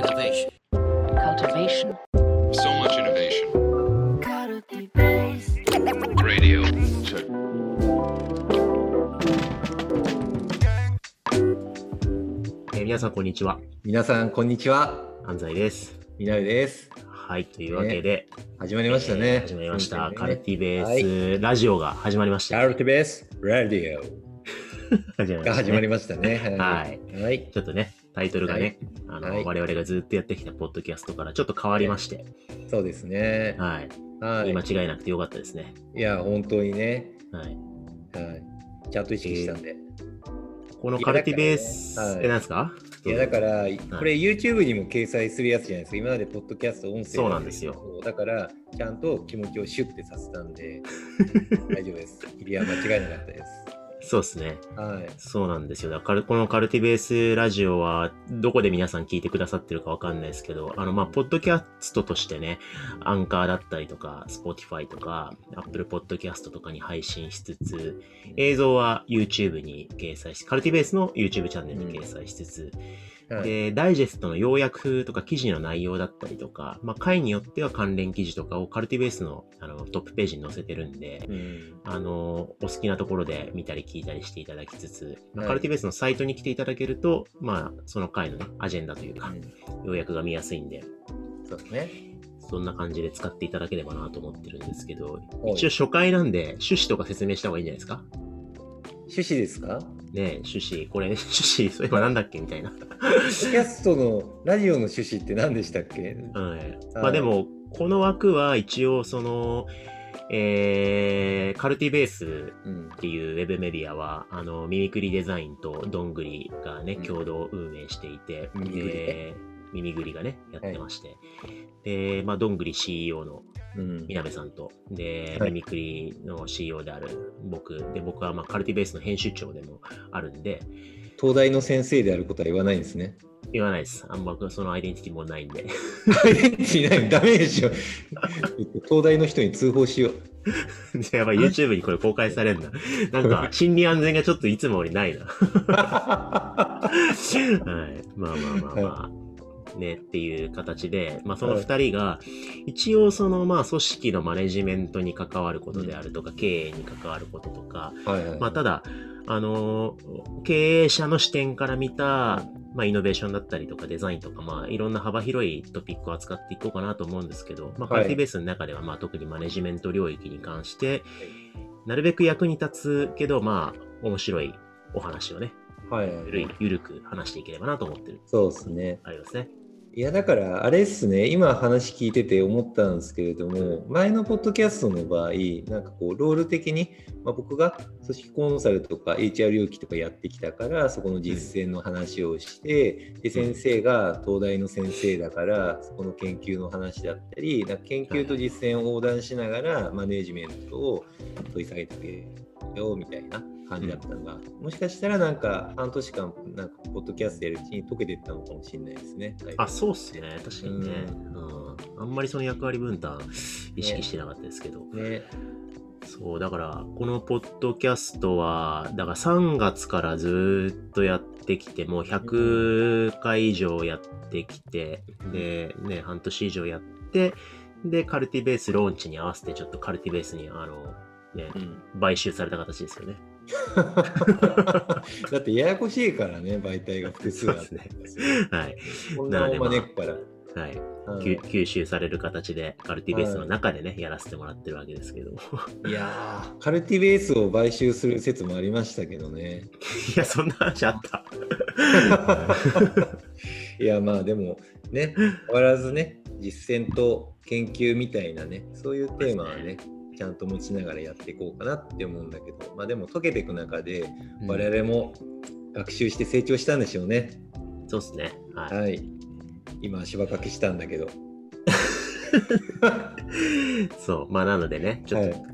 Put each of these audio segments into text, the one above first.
Innovation. cultivation, So much innovation. Radio. Check. えー皆さん、こんにちは。皆さん、こんにちは。安西です。みなるです。はい、というわけで、始まりましたね。えー始まりました。ねカルティベはいースラジオが始まりました。カルティベースラディオ 始まりましたねが始まりましたね。はい。はい。ちょっとね、タイトルがね、あの、はい我々がずっとやってきたポッドキャストからちょっと変わりまして、そうですね。はい。はい。間違いなくてよかったですね。いや、本当にね。はい。はい。ちゃんと意識したんで。このカルティベース、ねはいえ、なんですか？いや、だから、これ YouTube にも掲載するやつじゃないですか。今までポッドキャスト音声そうなんですよだから、ちゃんと気持ちをシュッてさせたんで、大丈夫です。いや、間違いなかったです。そうですね。はい。そうなんですよ。だからこの CULTIBASE ラジオは、どこで皆さん聞いてくださってるかわかんないですけど、あの、まあ、ポッドキャストとしてね、アンカーだったりとか、 Spotify とか、 Apple Podcast とかに配信しつつ、映像は YouTube に掲載し、 CULTIBASE の YouTube チャンネルに掲載しつつ、はい、で、ダイジェストの要約とか記事の内容だったりとか、まあ、回によっては関連記事とかを CULTIBASE のあのトップページに載せてるんで、うんあの、お好きなところで見たり聞いたりしていただきつつ、まあはい。 CULTIBASE のサイトに来ていただけると、まあ、その回のね、アジェンダというか、うん。要約が見やすいんで、そうですね。そんな感じで使っていただければなと思ってるんですけど、はい。一応初回なんで、趣旨とか説明した方がいいんじゃないですか？趣旨ですか？ねえ趣旨、これ、趣旨、そういえばなんだっけみたいな。キャストのラジオの趣旨って何でしたっけ？はい。まあでも、この枠は一応、その、えー、カルティベースうん。っていうウェブメディアは、あの、ミミクリデザインとどんぐりがね、うん。共同運営していて、ミミグリね。で、ミミグリがね、やってまして、で、まあ、どんぐり CEO のうん。みなべさんと、で、はい。ミミクリの CEO である僕、で、僕はまあ、カルティベースの編集長でもあるんで、東大の先生であることは言わないんですね。言わないです。あんまそのアイデンティティもないんで。アイデンティティないダメでしょ。東大の人に通報しよう。で やばい、YouTube にこれ公開されるんだ。なんか、心理安全がちょっといつもよりないな。はい。まあまあまあまあ。ね、っていう形で、まあその二人が、一応そのまあ組織のマネジメントに関わることであるとか、経営に関わることとか。まあただ、あのー経営者の視点から見た、まあイノベーションだったりとかデザインとか、まあいろんな幅広いトピックを扱っていこうかなと思うんですけど、まあカはいルティベースの中ではまあ特にマネジメント領域に関して、なるべく役に立つけど、まあ面白いお話をね、はいゆるいゆるく話していければなと思ってる。そうですね。ありますね。いやだからあれですね、今話聞いてて思ったんですけれども、前のポッドキャストの場合、なんかこう、ロール的に、まあ、僕が組織コンサルとか HR 領域とかやってきたから、そこの実践の話をして、で先生が東大の先生だから、そこの研究の話だったり、なんか研究と実践を横断しながら、マネジメントを取り下げてくれよみたいな感じだったのが、もしかしたらなんか半年間、なんかポッドキャストやるうちに解けていったのかもしれないですね。あ、そうっすね。確かにね。ううん。あんまりその役割分担意識してなかったですけど。ね。そう、だから、このポッドキャストは、だから3月からずっとやってきて、もう100回以上やってきて、で、ね、半年以上やって、で、カルティベースローンチに合わせて、ちょっとカルティベースに、あの、ね、うん、買収された形ですよね。だってややこしいからね、媒体が複数あって。はい。こんなお招くから。はい。はい吸吸収される形で、カルティベースの中でね、やらせてもらってるわけですけど。いやー、カルティベースを買収する説もありましたけどね。いや、そんな話あった。いや、まあでもね、変わらずね、実践と研究みたいなね、そういうテーマはね、ちゃんと持ちながらやっていこうかなって思うんだけど、まあでも解けていく中で、我々も学習して成長したんでしょうね。そうですね。はい。はい。今、しばかけしたんだけど。そう。まあ、なのでね、ちょっと、はい。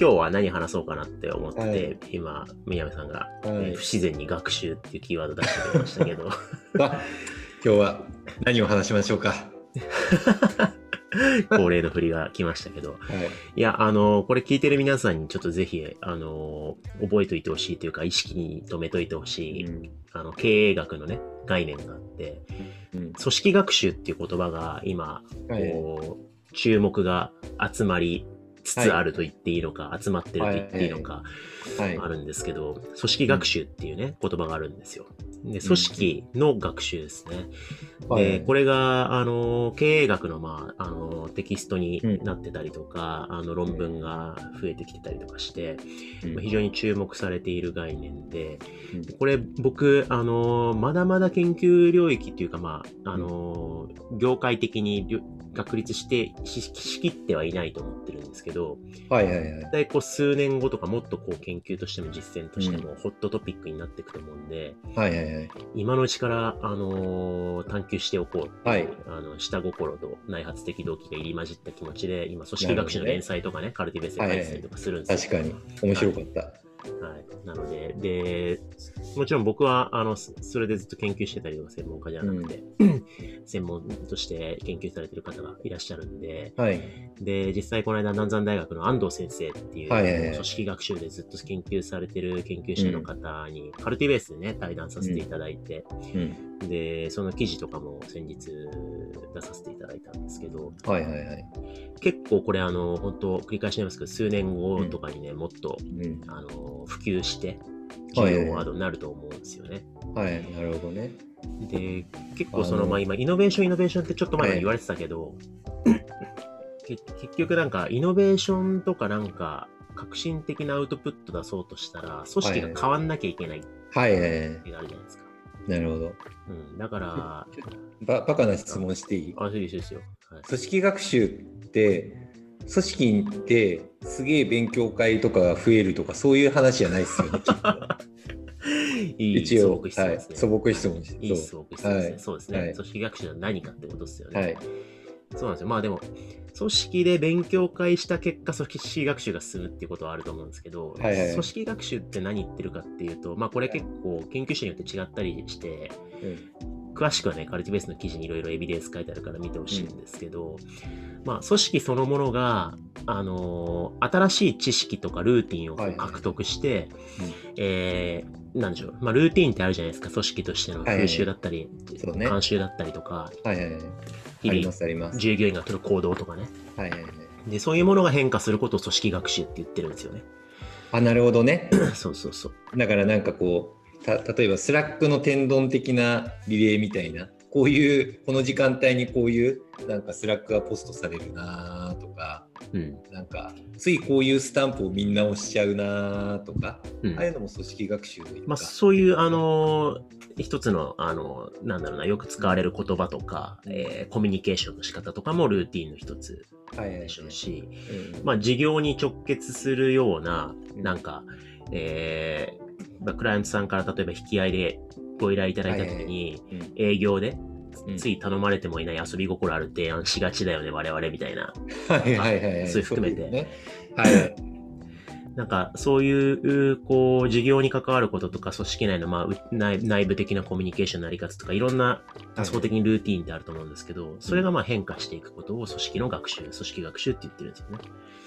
今日は何話そうかなって思って、はい今、宮部さんが、はいえー不自然に学習っていうキーワード出してくれましたけど、あ今日は何を話しましょうか？恒例の振りが来ましたけど。はい。いや、あの、これ聞いてる皆さんにちょっとぜひ、あの、覚えといてほしいというか、意識に留めといてほしい、うんあの、経営学のね、概念があって、うん組織学習っていう言葉が今、はいこう、注目が集まりつつあると言っていいのか、集まってると言っていいのか、はい。あるんですけど、組織学習っていうね、言葉があるんですよ。で、組織の学習ですね。で、これ、れが、あの、経営学の、まあ、あの、テキストになってたりとか、あの、論文が増えてきてたりとかして、うん。まあ非常に注目されている概念で、うん。これ、僕、あの、まだまだ研究領域っていうか、まあ、あの、業界的に確立してししきってはいないと思ってるんですけど、はいはいはい。大体こう数年後とかもっとこう研究としても実践としてもホットトピックになっていくと思うんで、はいはいはい。今のうちから、あのー探求しておこうはいあの下心と内発的動機が入り混じった気持ちで、今、組織学習の連載とかね、カルティベースで書いてたりとかするんですよ。確かに。面白かった。はい。なので、で、もちろん僕は、あの、そそれでずっと研究してたりとか専門家じゃなくて、専門として研究されてる方がいらっしゃるんで、はい。で、実際この間南山大学の安藤先生っていう、はいはいはい組織学習でずっと研究されてる研究者の方に、カルティベースでね、対談させていただいて、うん。で、その記事とかも先日出させていただいたんですけど、はいはいはい。結構これあの、本当繰り返しになりますけど、数年後とかにね、もっと、うん。あの、普及して、はい重要ワードになると思うんですよね。はい。なるほどね。で、結構その、あのまあ今、イノベーション、イノベーションってちょっと前はいに言われてたけど、け結局なんか、イノベーションとかなんか、革新的なアウトプット出そうとしたら、組織が変わんなきゃいけないってはいはいはい。いうのがあるじゃないですか。なるほど。うん、だから、ばバカな質問していい？あ、そうですよ。はい、組織学習って、組織ってすげえ勉強会とかが増えるとかそういう話じゃないですよね。いい一応、素朴質問はい、ですね。素朴質問。いい素朴質問ですね。はいそうですね、はい組織学習は何かってことですよね。はい。そうなんですよ。まあでも、組織で勉強会した結果、組織学習が進むっていうことはあると思うんですけど、はいはい組織学習って何言ってるかっていうと、まあこれ結構研究者によって違ったりして、うん詳しくはね、カルティベースの記事にいろいろエビデンス書いてあるから見てほしいんですけど、まあ組織そのものが、あのー新しい知識とかルーティンを獲得して、えーなんでしょう、まあルーティンってあるじゃないですか、組織としてのはいはい風習だったり、そうね慣習だったりとか、はいはいはい。従業員が取る行動とかね。はいはいはい。で、そういうものが変化することを組織学習って言ってるんですよね。あ、なるほどね。そうそうそう。だからなんかこう、た例えばスラックの天丼的なリレーみたいな、こういう、この時間帯にこういう、なんかスラックがポストされるなとか、うん。なんか、ついこういうスタンプをみんな押しちゃうなとか、うん。ああいうのも組織学習。まあ、そういう、あのー一つの、あのーなんだろうな、よく使われる言葉とか、えーコミュニケーションの仕方とかもルーティンの一つはいはいはい。でしょうし、うん。まあ、事業に直結するような、うん。なんか、えーまあ、クライアントさんから例えば引き合いでご依頼いただいたときに、うん営業でうんつい頼まれてもいない遊び心ある提案しがちだよね、我々みたいな。はいはいはいはい。そういう含めてそういうね。はい。なんか、そういう、こう、事業に関わることとか、組織内の、まあう内、内部的なコミュニケーションのあり方とか、いろんな多層的にルーティーンってあると思うんですけど、それがまあ変化していくことを組織の学習、組織学習って言ってるんですよね。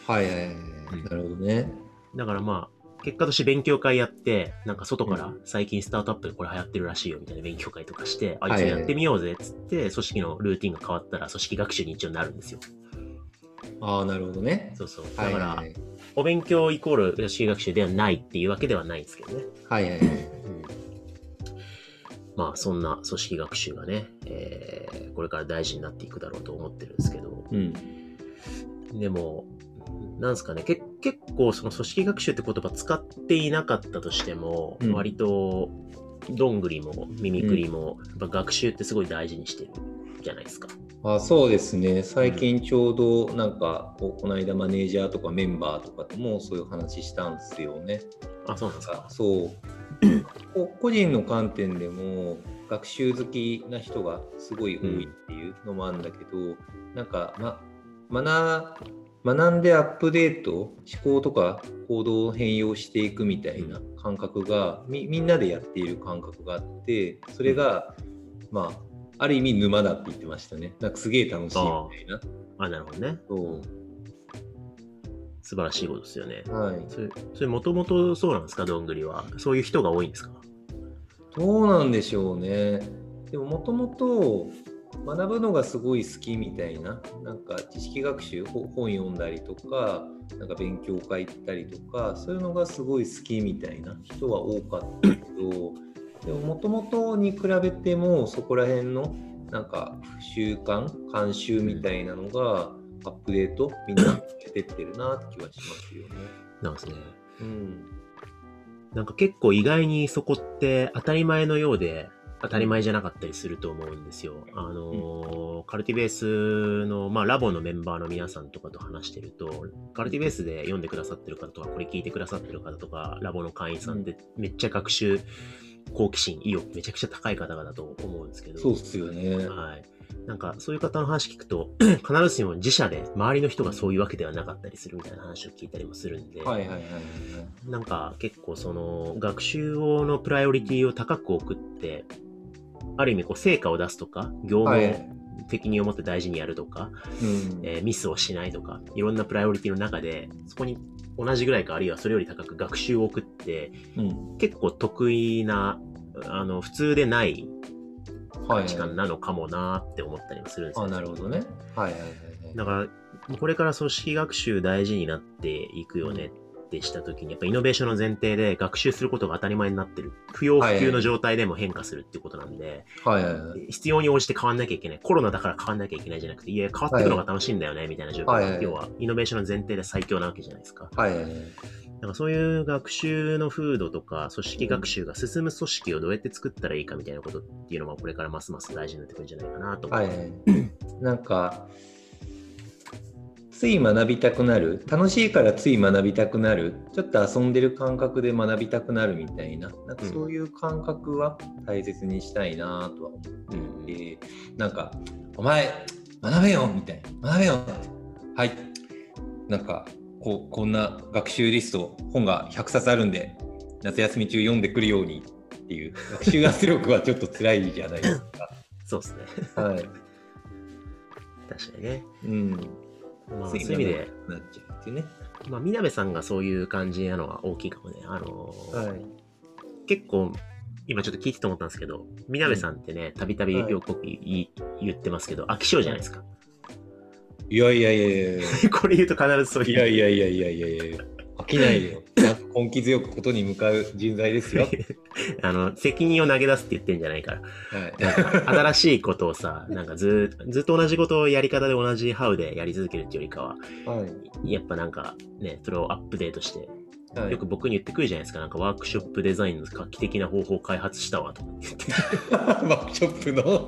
はいはいはいなるほどね。だからまあ、結果として勉強会やって、なんか外から最近スタートアップでこれ流行ってるらしいよみたいな勉強会とかして、あ、はい一緒にやってみようぜっつって、組織のルーティンが変わったら組織学習に一応なるんですよ。ああ、なるほどね。そうそう。はいだから、はいはい。お勉強イコール組織学習ではないっていうわけではないんですけどね。はいはいはい。うんまあそんな組織学習がね、えーこれから大事になっていくだろうと思ってるんですけど、うん。でも、なんですかね、け結構その組織学習って言葉使っていなかったとしても、うん割とどんぐりも耳くりも、やっぱ学習ってすごい大事にしてるじゃないですか。あそうですね。最近ちょうどなんか、ここの間マネージャーとかメンバーとかともそういう話したんですよね。あ、そうなんですか。そう。こ個人の観点でも学習好きな人がすごい多いっていうのもあるんだけど、なんか、ま、学学んでアップデート思考とか行動を変容していくみたいな感覚がみみんなでやっている感覚があってそれが、まあある意味沼だって言ってましたね。なんかすげえ楽しいみたいな。あ、なるほどね。そ素晴らしいことですよね。う。はい。それ、それもともとそうなんですか、どんぐりは。そういう人が多いんですか？どうなんでしょうね。でももともと学ぶのがすごい好きみたいな、なんか知識学習、ほ本読んだりとか、なんか勉強会行ったりとか、そういうのがすごい好きみたいな人は多かったけど、でももともとに比べてもそこら辺のなんか習慣、慣習みたいなのがアップデートみんなされてってるなって気はしますよね。なんですね。うん。なんか結構意外にそこって当たり前のようで当たり前じゃなかったりすると思うんですよ。あのーカルティベースの、まあ、ラボのメンバーの皆さんとかと話してると、カルティベースで読んでくださってる方とか、これ聞いてくださってる方とか、ラボの会員さんってめっちゃ学習好奇心、意欲めちゃくちゃ高い方々だと思うんですけど。そうっすよね。はい。なんか、そういう方の話聞くと、必ずしも自社で周りの人がそういうわけではなかったりするみたいな話を聞いたりもするんで、はいはいはいはい。なんか結構その学習をのプライオリティを高く置くって、ある意味こう成果を出すとか、業務をはい。責任を持って大事にやるとか、うん。えーミスをしないとか、いろんなプライオリティの中で、そこに同じぐらいかあるいはそれより高く学習を置くって、うん。結構得意な、あの、普通でないはい。価値観なのかもなって思ったりもするんですよ。あ、なるほどね。はいはいはいはい。だから、これから組織学習大事になっていくよねってしたときに、やっぱイノベーションの前提で学習することが当たり前になってる。不要不急の状態でも変化するっていうことなんで、はいはいはい。必要に応じて変わんなきゃいけない。コロナだから変わんなきゃいけないじゃなくて、いや、変わっていくのが楽しいんだよね、みたいな状況が、はいはい要は、イノベーションの前提で最強なわけじゃないですか。はいはいはい。だからそういう学習の風土とか、組織学習が進む組織をどうやって作ったらいいかみたいなことっていうのが、これからますます大事になってくるんじゃないかなと思はい。なんか、つい学びたくなる、楽しいからつい学びたくなる、ちょっと遊んでる感覚で学びたくなるみたいな、なんかそういう感覚は大切にしたいなとは思うんっていて、なんか、お前、学べよみたいな、学べよはい。なんかこう、こんな学習リスト、本が100冊あるんで、夏休み中読んでくるようにっていう、学習圧力はちょっと辛いじゃないですか。そうですね。はい。確かにね。うん。まあ、そういう意味で、なっちゃうっていうね。まあ、みなべさんがそういう感じなのは大きいかもね。あのーはい。結構、今ちょっと聞いてて思ったんですけど、みなべさんってね、たびたびよく言い言ってますけど、飽き性じゃないですか。いやいやいやいやいや。これ言うと必ずそういう。いやいやいやいやいやいや。飽きないよ。なんか根気強くことに向かう人材ですよ。あの、責任を投げ出すって言ってんじゃないから。はい。新しいことをさ、なんかずずっと同じことをやり方で同じハウでやり続けるっていうよりかは、はい。やっぱなんかね、それをアップデートして、はいよく僕に言ってくるじゃないですか、なんかワークショップデザインの画期的な方法を開発したわと。ワークショップの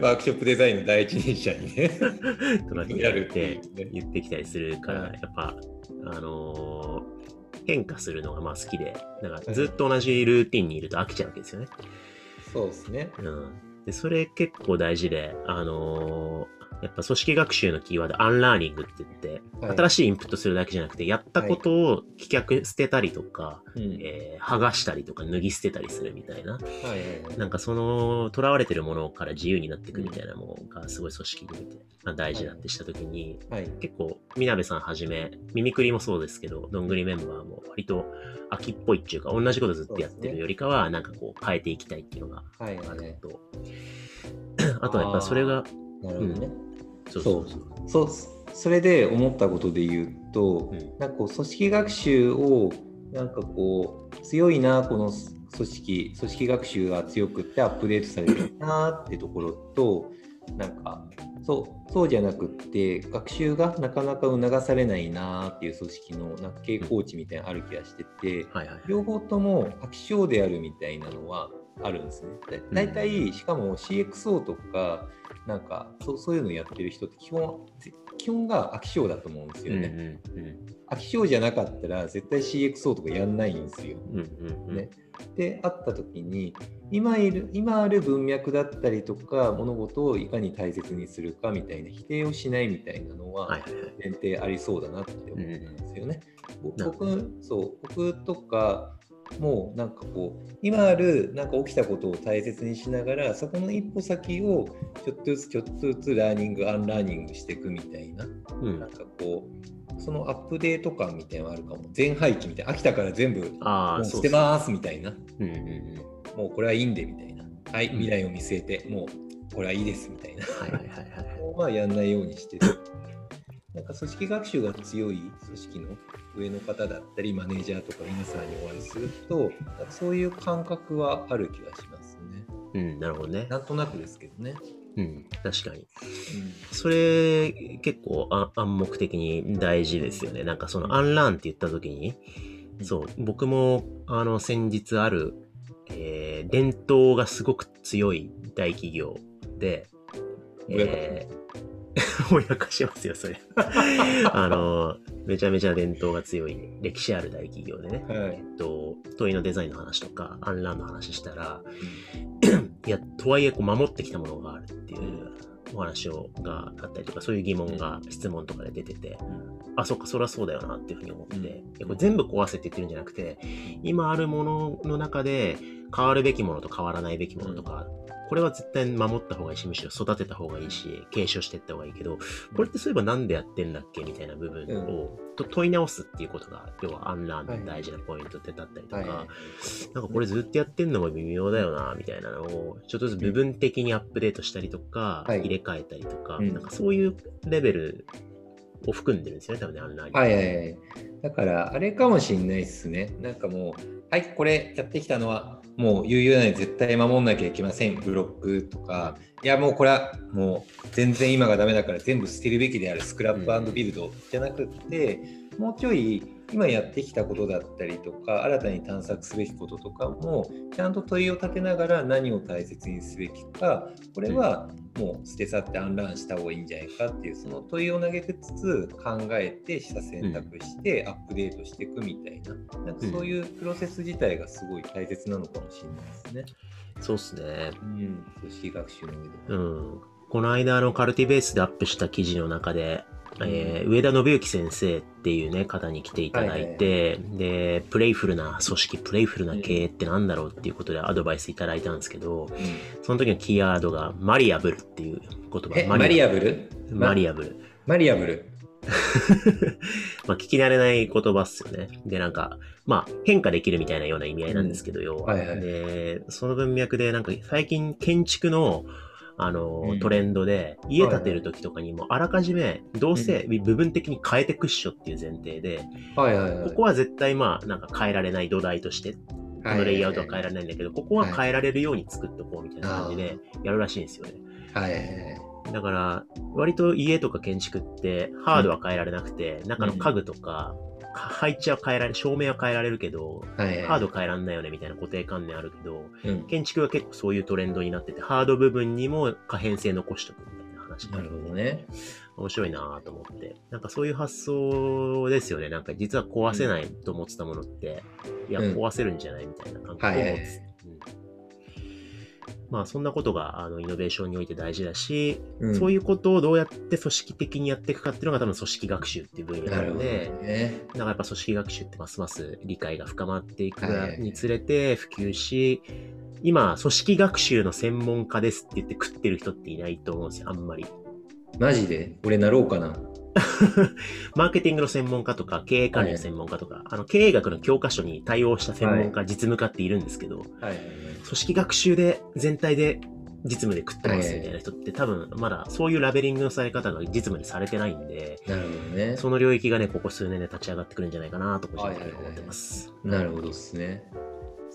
ワークショップデザインの第一人者にね。とかって言ってきたりするから、はいやっぱ、あのー変化するのがまあ好きで、なんかずっと同じルーティンにいると飽きちゃうわけですよね。そうですね。うん。で、それ結構大事で、あのーやっぱ組織学習のキーワード、アンラーニングって言って、はい新しいインプットするだけじゃなくて、やったことを棄却捨てたりとか、うん。はいえー剥がしたりとか脱ぎ捨てたりするみたいな、はいはい。なんかその、囚われてるものから自由になっていくみたいなものがすごい組織に見て、まあ、大事だってしたときに、はい。結構、みなべさんはじめ、ミミクリもそうですけど、どんぐりメンバーも割と秋っぽいっていうか、同じことずっとやってるよりかは、なんかこう、変えていきたいっていうのが。あると。あとはやっぱそれが、なるほどね。そうそうそう。そう、それで思ったことで言うと、うんなんかこう組織学習をなんかこう強いなこの組織組織学習が強くってアップデートされてるなってところとなんかそうそうじゃなくって学習がなかなか促されないなっていう組織のなんか傾向値みたいなのある気がしてて。両方とも飽き性であるみたいなのはあるんですね。だ大体、しかも CXO とか、なんかそうそういうのやってる人って基本、ぜ基本が飽き性だと思うんですようんね。うん飽き性じゃなかったら絶対 CXO とかやんないんですよ。うんうんうんねであった時に今いる今ある文脈だったりとか物事をいかに大切にするかみたいな否定をしないみたいなのははいはいはい。前提ありそうだなって思うんですよね。ぼなるほ僕そう僕とかもうなんかこう今あるなんか起きたことを大切にしながらそこの一歩先をちょっとずつちょっとずつラーニングアンラーニングしていくみたいなうん。なんかこうそのアップデート感みたいなのあるかも。全廃棄みたいな飽きたから全部捨てますみたいな。うんうんうん。もうこれはいいんでみたいな。はいうん。未来を見据えてもうこれはいいですみたいな。はいはいはいはい。まあやんないようにしてる。なんか組織学習が強い組織の上の方だったり、マネージャーとか皆さんにお会いすると、なんかそういう感覚はある気がしますね。うん、なるほどね。なんとなくですけどね。うん、確かに。それ、結構あ暗黙的に大事ですよね。なんかそのアンラーンって言った時に、そう、僕も、あの、先日ある、えー伝統がすごく強い大企業で、えー 親かしますよ、それ。あの、めちゃめちゃ伝統が強い、歴史ある大企業でね。はい。えっと、問いのデザインの話とか、アンラーンの話したら、いや、とはいえこう守ってきたものがあるっていうお話をがあったりとか、そういう疑問が質問とかで出てて、あ、そっか、そりゃそうだよなっていうふうに思って、うん。これ全部壊せって言ってるんじゃなくて、今あるものの中で変わるべきものと変わらないべきものとか、これは絶対守った方がいいし、むしろ育てた方がいいし、継承していった方がいいけど、これってそういえばなんでやってんだっけみたいな部分を、と問い直すっていうことが、要はアンラーンの大事なポイントってだったりとか、はいはいなんかこれずっとやってんのも微妙だよな、みたいなのを、ちょっとずつ部分的にアップデートしたりとか、はい入れ替えたりとか、うんなんかそういうレベルを含んでるんですよね、多分ね、アンラーニング。はいはいはい。だから、あれかもしんないですね。なんかもう、はい、これやってきたのは、もう言うように絶対守んなきゃいけません。ブロックとか、いやもうこれはもう全然今がダメだから全部捨てるべきであるスクラップビルドじゃなくって、もうちょい今やってきたことだったりとか、新たに探索すべきこととかも、ちゃんと問いを立てながら何を大切にすべきか、これはもう捨て去ってアンラーンした方がいいんじゃないかっていう、その問いを投げつつ考えて、した選択してアップデートしていくみたいな、なんかそういうプロセス自体がすごい大切なのかもしれないですね。そうっすね。うん、組織学習の上で。うん。この間、あの、カルティベースでアップした記事の中で、えー上田信之先生っていうね、方に来ていただいて、で、プレイフルな組織、プレイフルな経営ってなんだろうっていうことでアドバイスいただいたんですけど、その時のキーワードがマリアブルっていう言葉。え、マリアブル？マリアブル。マリアブル。まあ、聞き慣れない言葉っすよね。で、なんか、まあ、変化できるみたいなような意味合いなんですけど、要は。はいはいで、その文脈で、なんか、最近建築の、あの、うんトレンドで、家建てる時とかにも、あらかじめ、どうせ部分的に変えてくっしょっていう前提で。ここは絶対まあ、なんか変えられない土台として、このレイアウトは変えられないんだけど、ここは変えられるように作っとこうみたいな感じで、やるらしいんですよね。はい。だから、割と家とか建築って、ハードは変えられなくて、中の家具とか、か配置は変えられ、照明は変えられるけど、はいはい。ハード変えらんないよねみたいな固定観念あるけど、うん建築は結構そういうトレンドになってて、ハード部分にも可変性残しとくみたいな話がなるほどね。面白いなぁと思って。なんかそういう発想ですよね。なんか実は壊せないと思ってたものって、いや、うん壊せるんじゃないみたいな感覚を持つ。はいはいまあそんなことがあのイノベーションにおいて大事だし、うんそういうことをどうやって組織的にやっていくかっていうのが多分組織学習っていう分野なので、ね。だからやっぱ組織学習ってますます理解が深まっていくはいはいはいにつれて普及し、今、組織学習の専門家ですって言って食ってる人っていないと思うんですよ、あんまり。マジで？俺なろうかな。マーケティングの専門家とか、経営管理の専門家とか、あの経営学の教科書に対応した専門家、実務家っているんですけど、はいはいはい。組織学習で全体で実務で食ってますみたいな人って多分まだそういうラベリングのされ方が実務にされてないんで、なるほどね。その領域がね、ここ数年で立ち上がってくるんじゃないかなと個人的には思ってます。なるほどですね。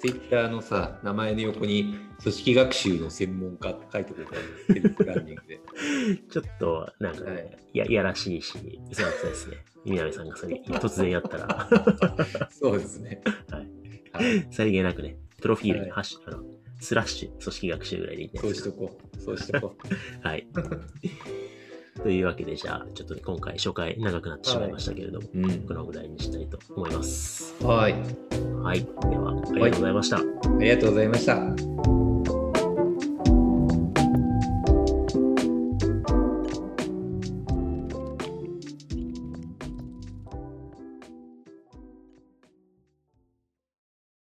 ツイッターのさ、名前の横に組織学習の専門家って書いてくれたら、テレビランニングで。ちょっと、なんか、はいいや、いやらしいし、そうですね。南さんがそれ突然やったら、そうですね。はい。はい。さりげなくね、プロフィールにはいハッシュ、あの、スラッシュ、組織学習ぐらいでいいんじゃなそいうですか。しとこう。そうしとこ はい。というわけで、じゃあ、ちょっと今回紹介長くなってしまいましたけれども、う。うんこ。のぐらいにしたいと思います。はい。はい。では、ありがとうございました。ありがとうございました。